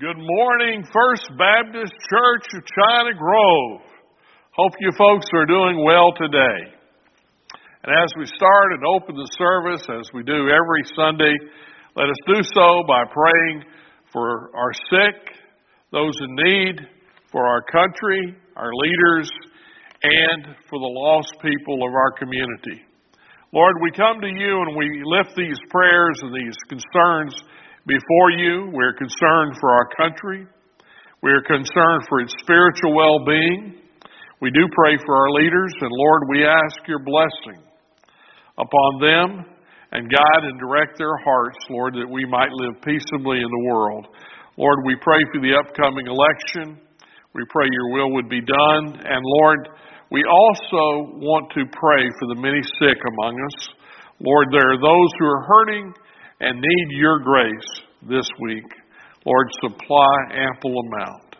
Good morning, First Baptist Church of China Grove. Hope you folks are doing well today. And as we start and open the service, as we do every Sunday, let us do so by praying for our sick, those in need, for our country, our leaders, and for the lost people of our community. Lord, we come to you and we lift these prayers and these concerns before you. We're concerned for our country. We are concerned for its spiritual well being. We do pray for our leaders, and Lord, we ask your blessing upon them and guide and direct their hearts, Lord, that we might live peaceably in the world. Lord, we pray for the upcoming election. We pray your will would be done. And Lord, we also want to pray for the many sick among us. Lord, there are those who are hurting and need your grace this week. Lord, supply ample amount.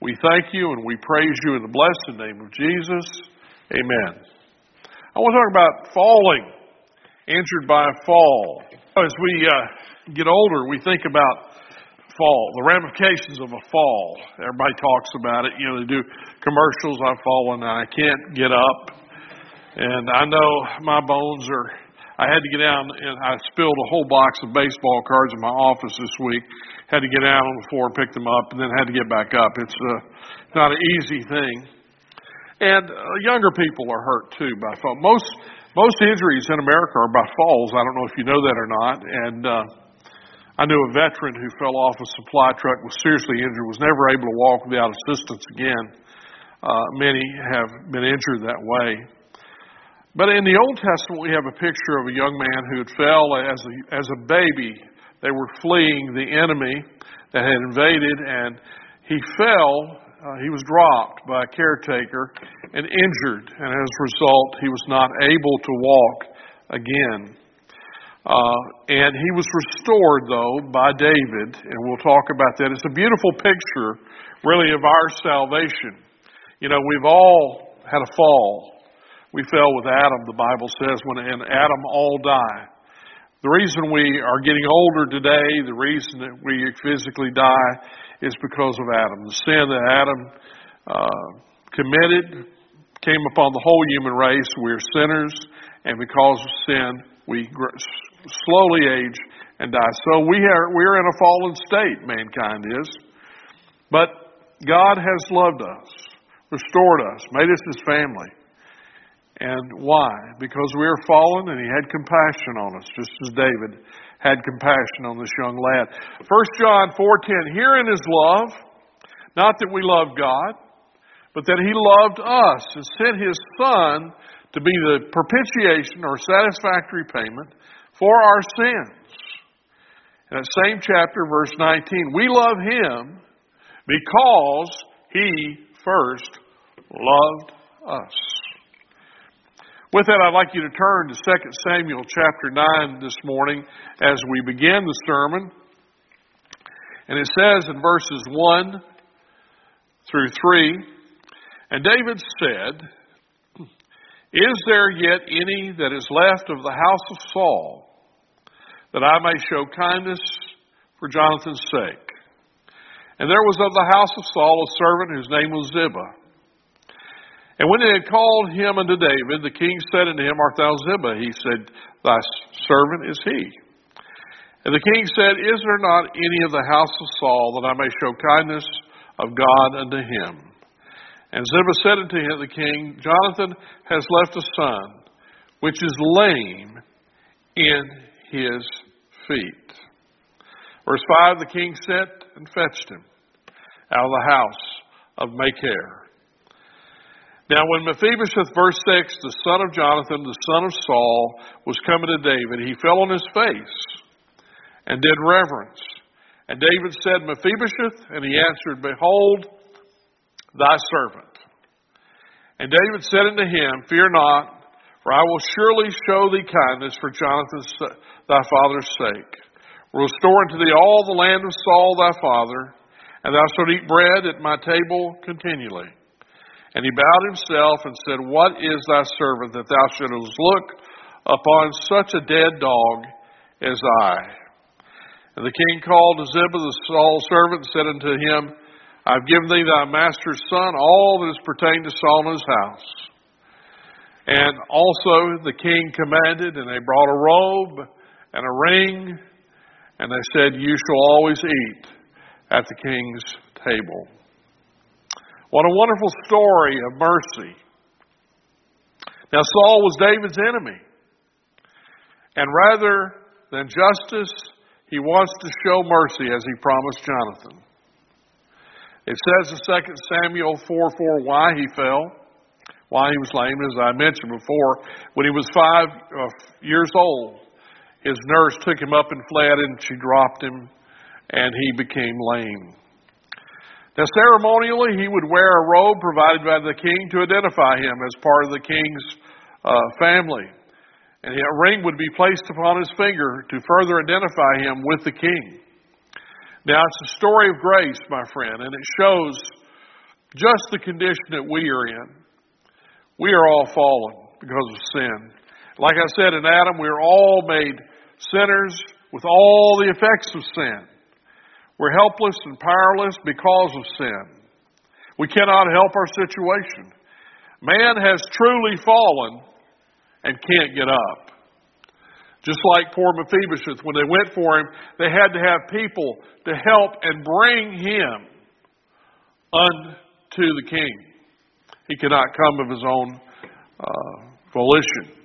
We thank you and we praise you in the blessed name of Jesus. Amen. I want to talk about falling, injured by a fall. As we uh, get older, we think about fall, the ramifications of a fall. Everybody talks about it. You know, they do commercials. I've fallen and I can't get up. And I know my bones are I had to get down and I spilled a whole box of baseball cards in my office this week. Had to get out on the floor, pick them up, and then had to get back up. It's uh, not an easy thing. And uh, younger people are hurt too by fall. Most most injuries in America are by falls. I don't know if you know that or not. And uh, I knew a veteran who fell off a supply truck, was seriously injured, was never able to walk without assistance again. Uh, many have been injured that way. But in the Old Testament, we have a picture of a young man who had fell as a, as a baby. They were fleeing the enemy that had invaded, and he fell. Uh, he was dropped by a caretaker and injured, and as a result, he was not able to walk again. Uh, and he was restored, though, by David, and we'll talk about that. It's a beautiful picture, really, of our salvation. You know, we've all had a fall. We fell with Adam, the Bible says, when in Adam all die. The reason we are getting older today, the reason that we physically die, is because of Adam. The sin that Adam uh, committed came upon the whole human race. We're sinners, and because of sin, we slowly age and die. So we are we're in a fallen state. Mankind is, but God has loved us, restored us, made us His family. And why? Because we are fallen and he had compassion on us, just as David had compassion on this young lad. 1 John 4:10, herein is love, not that we love God, but that he loved us and sent his son to be the propitiation or satisfactory payment for our sins. In that same chapter, verse 19, we love him because he first loved us. With that, I'd like you to turn to 2 Samuel chapter 9 this morning as we begin the sermon. And it says in verses 1 through 3 And David said, Is there yet any that is left of the house of Saul, that I may show kindness for Jonathan's sake? And there was of the house of Saul a servant whose name was Ziba. And when they had called him unto David, the king said unto him, Art thou Ziba? He said, Thy servant is he. And the king said, Is there not any of the house of Saul that I may show kindness of God unto him? And Ziba said unto him, the king, Jonathan has left a son, which is lame in his feet. Verse 5 The king sent and fetched him out of the house of Machir. Now, when Mephibosheth, verse 6, the son of Jonathan, the son of Saul, was coming to David, he fell on his face and did reverence. And David said, Mephibosheth, and he answered, Behold, thy servant. And David said unto him, Fear not, for I will surely show thee kindness for Jonathan's thy father's sake. Restore unto thee all the land of Saul thy father, and thou shalt eat bread at my table continually. And he bowed himself and said, What is thy servant that thou shouldest look upon such a dead dog as I? And the king called Ziba, the Saul's servant, and said unto him, I've given thee thy master's son all that is pertained to Saul and his house. And also the king commanded, and they brought a robe and a ring, and they said, You shall always eat at the king's table. What a wonderful story of mercy. Now, Saul was David's enemy. And rather than justice, he wants to show mercy as he promised Jonathan. It says in 2 Samuel 4 4 why he fell, why he was lame, as I mentioned before. When he was five uh, years old, his nurse took him up and fled, and she dropped him, and he became lame. Now, ceremonially, he would wear a robe provided by the king to identify him as part of the king's uh, family. And a ring would be placed upon his finger to further identify him with the king. Now, it's a story of grace, my friend, and it shows just the condition that we are in. We are all fallen because of sin. Like I said in Adam, we are all made sinners with all the effects of sin. We're helpless and powerless because of sin. We cannot help our situation. Man has truly fallen and can't get up. Just like poor Mephibosheth, when they went for him, they had to have people to help and bring him unto the king. He cannot come of his own uh, volition.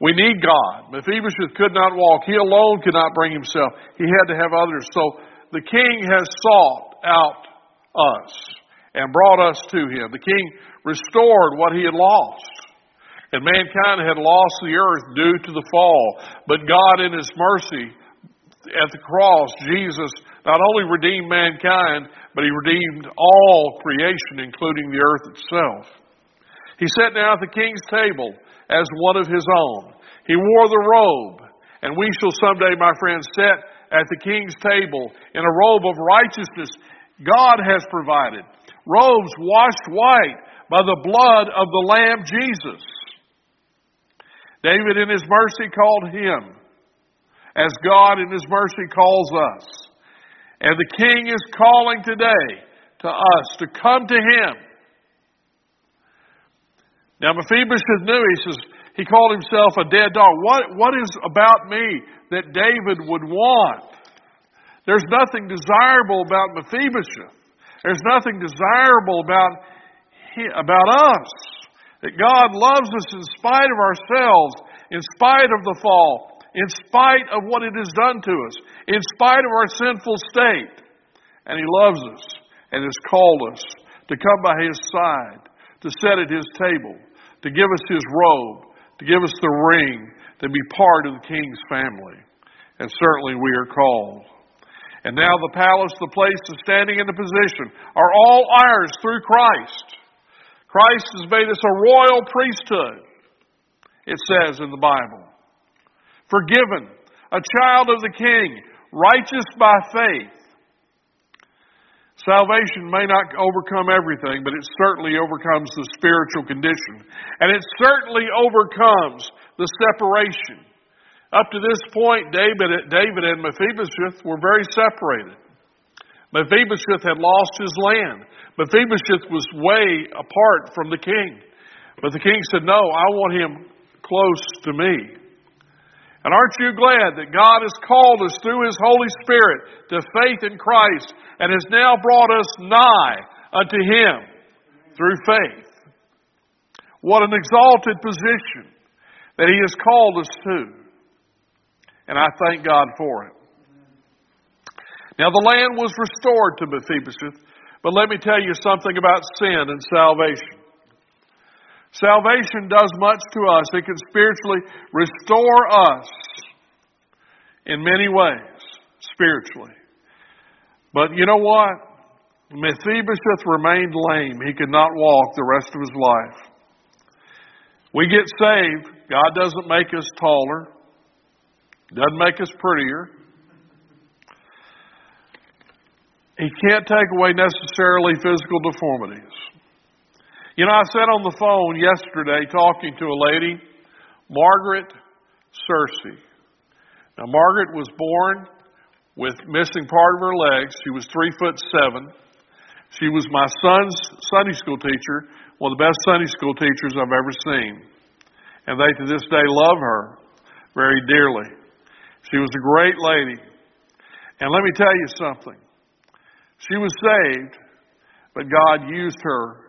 We need God. Mephibosheth could not walk. He alone could not bring himself. He had to have others. So the king has sought out us and brought us to him. The king restored what he had lost. And mankind had lost the earth due to the fall. But God, in His mercy, at the cross, Jesus not only redeemed mankind, but He redeemed all creation, including the earth itself. He sat down at the king's table as one of His own. He wore the robe, and we shall someday, my friends, sit at the king's table in a robe of righteousness God has provided. Robes washed white by the blood of the Lamb Jesus. David in his mercy called him as God in his mercy calls us. And the king is calling today to us to come to him. Now Mephibosheth knew, he says, he called himself a dead dog. What, what is about me that David would want? There's nothing desirable about Mephibosheth. There's nothing desirable about, about us. That God loves us in spite of ourselves, in spite of the fall, in spite of what it has done to us, in spite of our sinful state. And He loves us and has called us to come by His side, to sit at His table, to give us His robe, to give us the ring, to be part of the King's family. And certainly we are called. And now the palace, the place, the standing, and the position are all ours through Christ. Christ has made us a royal priesthood, it says in the Bible. Forgiven, a child of the King, righteous by faith. Salvation may not overcome everything, but it certainly overcomes the spiritual condition. And it certainly overcomes the separation. Up to this point, David, David and Mephibosheth were very separated. Mephibosheth had lost his land. Mephibosheth was way apart from the king. But the king said, No, I want him close to me. And aren't you glad that God has called us through His Holy Spirit to faith in Christ and has now brought us nigh unto Him through faith? What an exalted position that He has called us to. And I thank God for it. Now, the land was restored to Mephibosheth, but let me tell you something about sin and salvation. Salvation does much to us. It can spiritually restore us in many ways, spiritually. But you know what? Mephibosheth remained lame. He could not walk the rest of his life. We get saved. God doesn't make us taller, doesn't make us prettier. He can't take away necessarily physical deformities. You know, I sat on the phone yesterday talking to a lady, Margaret Searcy. Now, Margaret was born with missing part of her legs. She was three foot seven. She was my son's Sunday school teacher, one of the best Sunday school teachers I've ever seen. And they to this day love her very dearly. She was a great lady. And let me tell you something. She was saved, but God used her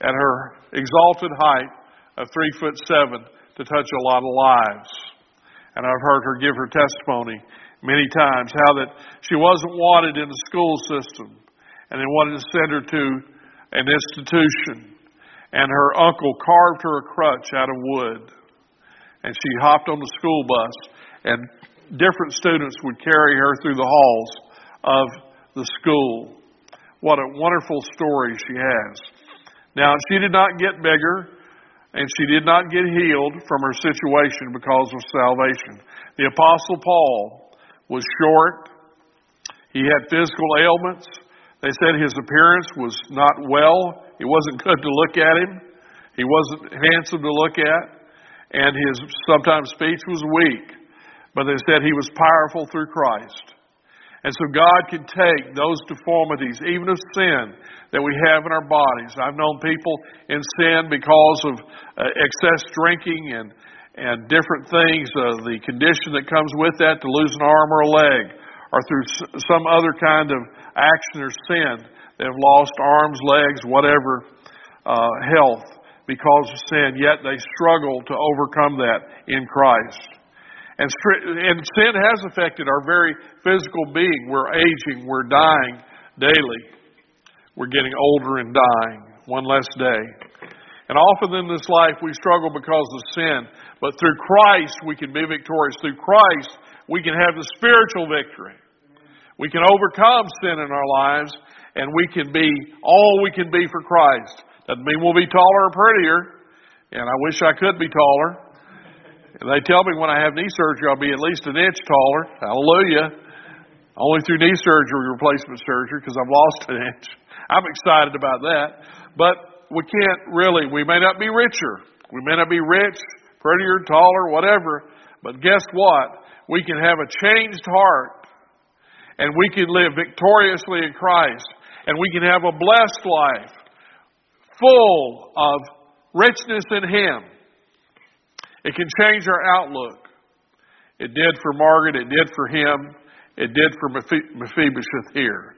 at her exalted height of three foot seven to touch a lot of lives. And I've heard her give her testimony many times how that she wasn't wanted in the school system and they wanted to send her to an institution. And her uncle carved her a crutch out of wood. And she hopped on the school bus, and different students would carry her through the halls of the school. What a wonderful story she has. Now, she did not get bigger, and she did not get healed from her situation because of salvation. The Apostle Paul was short, he had physical ailments, they said his appearance was not well. It wasn't good to look at him. He wasn't handsome to look at. And his sometimes speech was weak. But they said he was powerful through Christ. And so God can take those deformities, even of sin, that we have in our bodies. I've known people in sin because of uh, excess drinking and, and different things, uh, the condition that comes with that, to lose an arm or a leg, or through some other kind of action or sin. They have lost arms, legs, whatever, uh, health because of sin, yet they struggle to overcome that in Christ. And, and sin has affected our very physical being. We're aging, we're dying daily. We're getting older and dying, one less day. And often in this life we struggle because of sin, but through Christ we can be victorious. Through Christ we can have the spiritual victory. We can overcome sin in our lives, and we can be all we can be for Christ. Doesn't mean we'll be taller or prettier, and I wish I could be taller. They tell me when I have knee surgery, I'll be at least an inch taller. Hallelujah. Only through knee surgery, replacement surgery, because I've lost an inch. I'm excited about that. But we can't really, we may not be richer. We may not be rich, prettier, taller, whatever. But guess what? We can have a changed heart and we can live victoriously in Christ, and we can have a blessed life full of richness in Him. It can change our outlook. It did for Margaret, it did for him, it did for Mephibosheth here.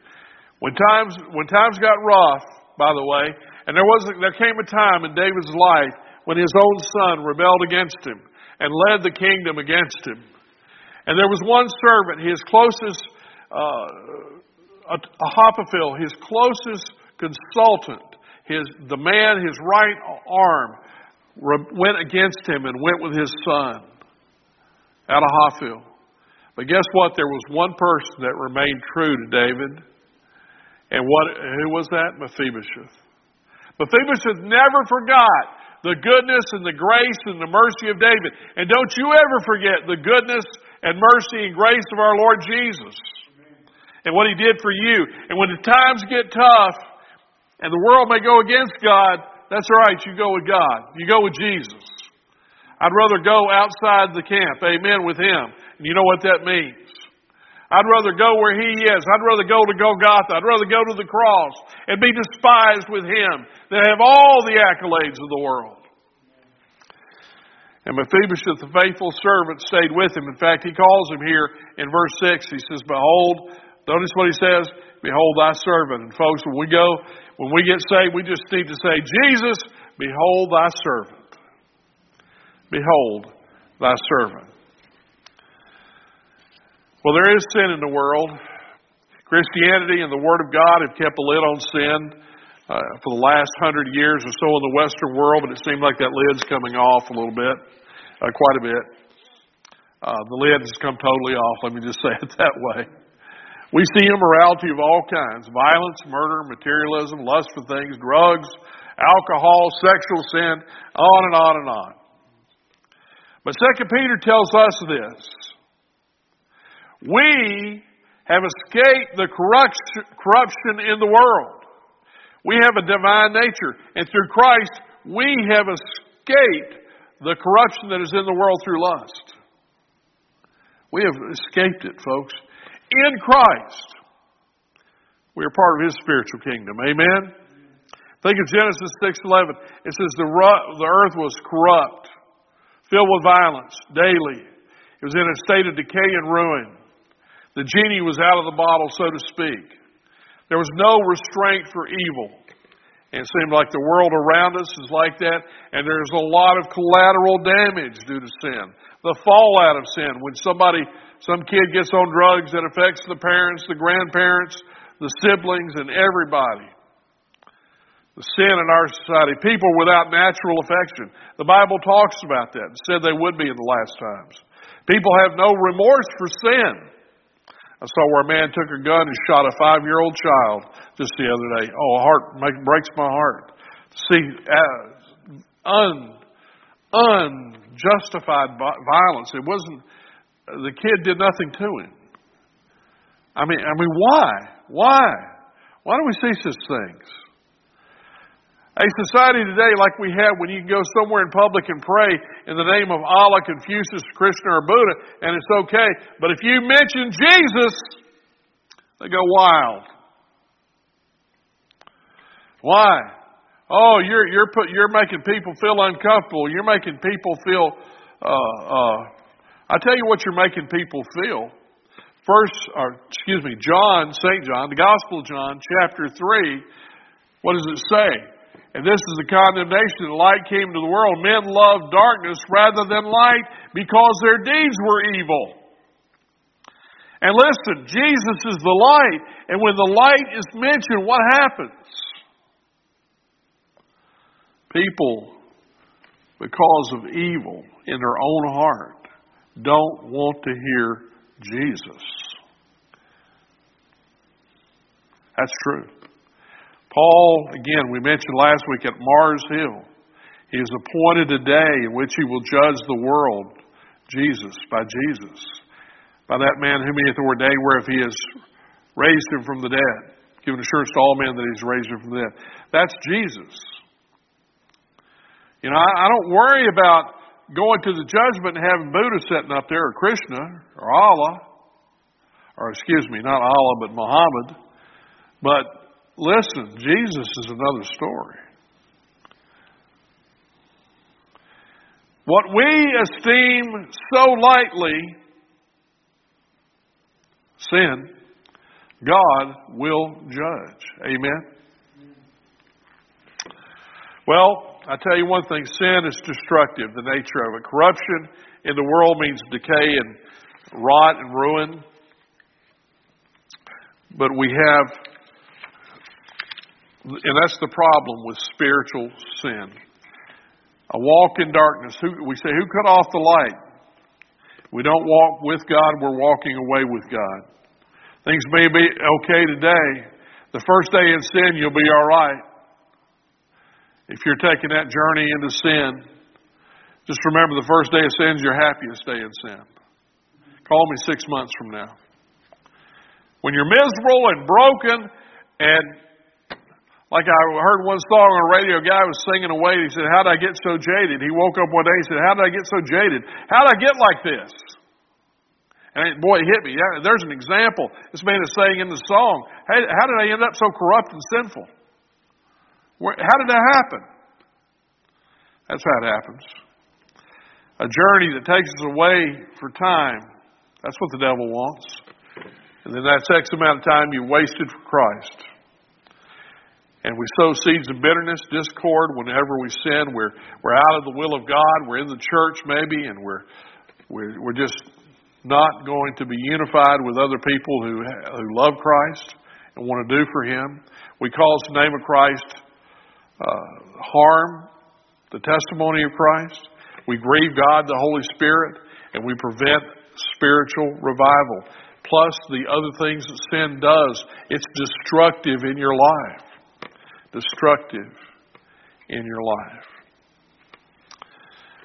When times, when times got rough, by the way, and there was there came a time in David's life when his own son rebelled against him and led the kingdom against him. And there was one servant, his closest uh, Ahithophel, his closest consultant, his, the man, his right arm, went against him and went with his son, Ahithophel. But guess what? There was one person that remained true to David. And what, who was that? Mephibosheth. Mephibosheth never forgot the goodness and the grace and the mercy of David. And don't you ever forget the goodness and mercy and grace of our Lord Jesus and what He did for you. And when the times get tough and the world may go against God, that's right. You go with God. You go with Jesus. I'd rather go outside the camp, amen, with Him. And you know what that means. I'd rather go where He is. I'd rather go to Golgotha. I'd rather go to the cross and be despised with Him than have all the accolades of the world. And Mephibosheth, the faithful servant, stayed with him. In fact, he calls him here in verse 6. He says, Behold, Notice what he says, Behold thy servant. And folks, when we go, when we get saved, we just need to say, Jesus, behold thy servant. Behold thy servant. Well, there is sin in the world. Christianity and the Word of God have kept a lid on sin uh, for the last hundred years or so in the Western world, but it seems like that lid's coming off a little bit, uh, quite a bit. Uh, the lid has come totally off, let me just say it that way. We see immorality of all kinds violence, murder, materialism, lust for things, drugs, alcohol, sexual sin, on and on and on. But Second Peter tells us this. We have escaped the corruption in the world. We have a divine nature. And through Christ, we have escaped the corruption that is in the world through lust. We have escaped it, folks. In Christ, we are part of His spiritual kingdom. Amen? Think of Genesis 6.11. It says the, the earth was corrupt, filled with violence daily. It was in a state of decay and ruin. The genie was out of the bottle, so to speak. There was no restraint for evil. And it seemed like the world around us is like that, and there's a lot of collateral damage due to sin. The fallout of sin. When somebody, some kid gets on drugs that affects the parents, the grandparents, the siblings, and everybody. The sin in our society. People without natural affection. The Bible talks about that and said they would be in the last times. People have no remorse for sin. I saw where a man took a gun and shot a five year old child just the other day. Oh, heart make, breaks my heart. See, uh, un, unjustified violence. It wasn't, the kid did nothing to him. I mean, I mean, why? Why? Why do we see such things? A society today like we have when you can go somewhere in public and pray in the name of Allah, Confucius, Krishna, or Buddha, and it's okay. But if you mention Jesus, they go wild. Why? Oh, you're you're put, you're making people feel uncomfortable. You're making people feel. Uh, uh, I tell you what, you're making people feel. First, or excuse me, John, Saint John, the Gospel John, chapter three. What does it say? And this is the condemnation. Light came to the world. Men loved darkness rather than light because their deeds were evil. And listen, Jesus is the light. And when the light is mentioned, what happens? People, because of evil in their own heart, don't want to hear Jesus. That's true. Paul, again, we mentioned last week at Mars Hill, he is appointed a day in which he will judge the world, Jesus, by Jesus, by that man whom he hath ordained, whereof he has raised him from the dead, given assurance to all men that he's raised him from the dead. That's Jesus. You know, I, I don't worry about going to the judgment and having Buddha sitting up there, or Krishna, or Allah, or excuse me, not Allah, but Muhammad. But Listen, Jesus is another story. What we esteem so lightly, sin, God will judge. Amen? Well, I tell you one thing sin is destructive, the nature of it. Corruption in the world means decay and rot and ruin. But we have and that's the problem with spiritual sin. A walk in darkness. Who, we say, who cut off the light? We don't walk with God, we're walking away with God. Things may be okay today. The first day in sin, you'll be all right. If you're taking that journey into sin, just remember the first day of sin is your happiest day in sin. Call me six months from now. When you're miserable and broken and like I heard one song on the radio, a guy was singing away. He said, How did I get so jaded? He woke up one day and said, How did I get so jaded? How did I get like this? And boy, it hit me. There's an example. This man is saying in the song, Hey, how did I end up so corrupt and sinful? How did that happen? That's how it happens. A journey that takes us away for time. That's what the devil wants. And then that X amount of time you wasted for Christ and we sow seeds of bitterness, discord whenever we sin. We're, we're out of the will of God. We're in the church maybe, and we're, we're, we're just not going to be unified with other people who, who love Christ and want to do for Him. We cause the name of Christ uh, harm the testimony of Christ. We grieve God, the Holy Spirit, and we prevent spiritual revival. Plus, the other things that sin does, it's destructive in your life destructive in your life.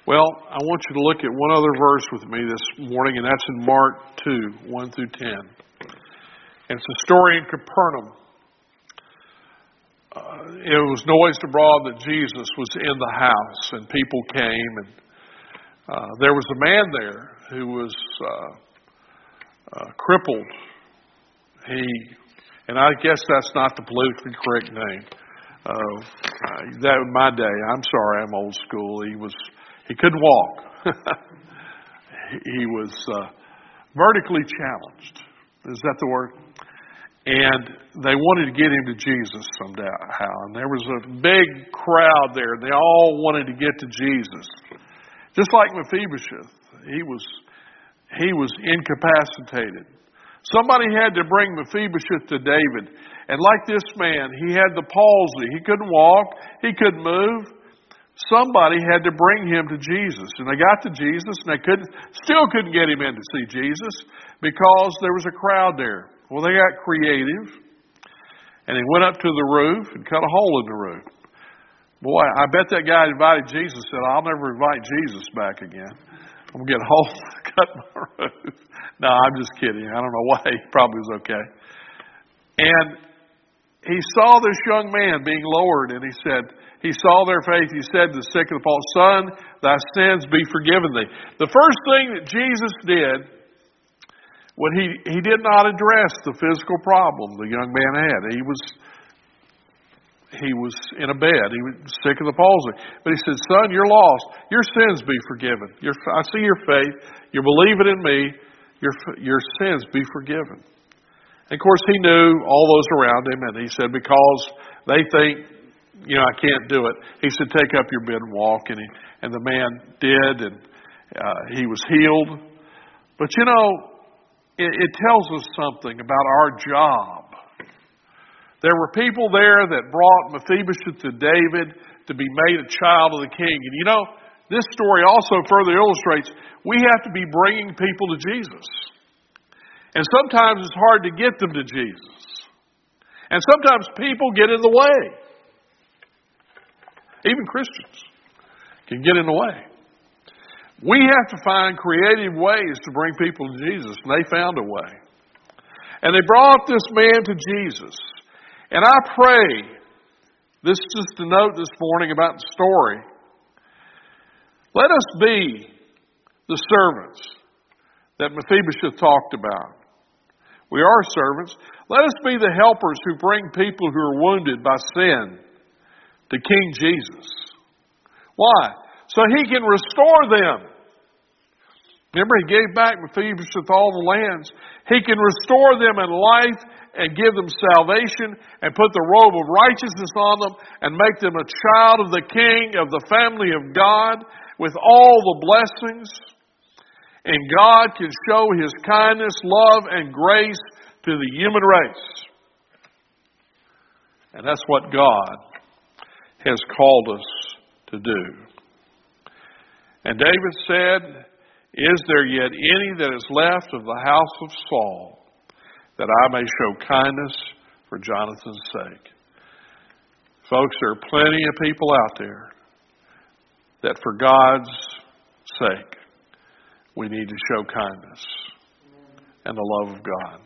Well, I want you to look at one other verse with me this morning, and that's in Mark 2 1 through 10. And it's a story in Capernaum. Uh, it was noised abroad that Jesus was in the house, and people came, and uh, there was a man there who was uh, uh crippled he, and I guess that's not the politically correct name. Uh, that was my day. I'm sorry, I'm old school. He was, he couldn't walk. he was uh, vertically challenged. Is that the word? And they wanted to get him to Jesus somehow. And there was a big crowd there, they all wanted to get to Jesus. Just like Mephibosheth, he was he was incapacitated. Somebody had to bring Mephibosheth to David. And like this man, he had the palsy. He couldn't walk. He couldn't move. Somebody had to bring him to Jesus. And they got to Jesus and they couldn't, still couldn't get him in to see Jesus because there was a crowd there. Well, they got creative, and he went up to the roof and cut a hole in the roof. Boy, I bet that guy invited Jesus said, I'll never invite Jesus back again. I'm going to get a hole cut my roof. No, I'm just kidding. I don't know why. He probably was okay. And he saw this young man being lowered, and he said, he saw their faith. He said to the sick of the Son, thy sins be forgiven thee. The first thing that Jesus did when he, he did not address the physical problem the young man had. He was he was in a bed. He was sick of the palsy. But he said, Son, you're lost. Your sins be forgiven. Your, I see your faith. You're believing in me. Your, your sins be forgiven. And of course, he knew all those around him, and he said, Because they think, you know, I can't do it. He said, Take up your bed and walk. And, he, and the man did, and uh, he was healed. But you know, it, it tells us something about our job. There were people there that brought Mephibosheth to David to be made a child of the king. And you know, this story also further illustrates we have to be bringing people to Jesus. And sometimes it's hard to get them to Jesus. And sometimes people get in the way. Even Christians can get in the way. We have to find creative ways to bring people to Jesus, and they found a way. And they brought this man to Jesus. And I pray, this is just a note this morning about the story. Let us be the servants that Mephibosheth talked about. We are servants. Let us be the helpers who bring people who are wounded by sin to King Jesus. Why? So he can restore them. Remember, he gave back Mephibosheth all the lands. He can restore them in life and give them salvation and put the robe of righteousness on them and make them a child of the King, of the family of God, with all the blessings. And God can show His kindness, love, and grace to the human race. And that's what God has called us to do. And David said, Is there yet any that is left of the house of Saul, that I may show kindness for Jonathan's sake? Folks, there are plenty of people out there that for God's sake, we need to show kindness and the love of God.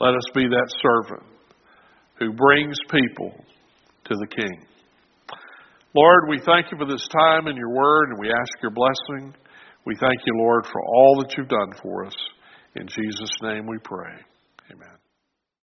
Let us be that servant who brings people to the King. Lord, we thank you for this time and your word, and we ask your blessing. We thank you, Lord, for all that you've done for us. In Jesus' name we pray. Amen.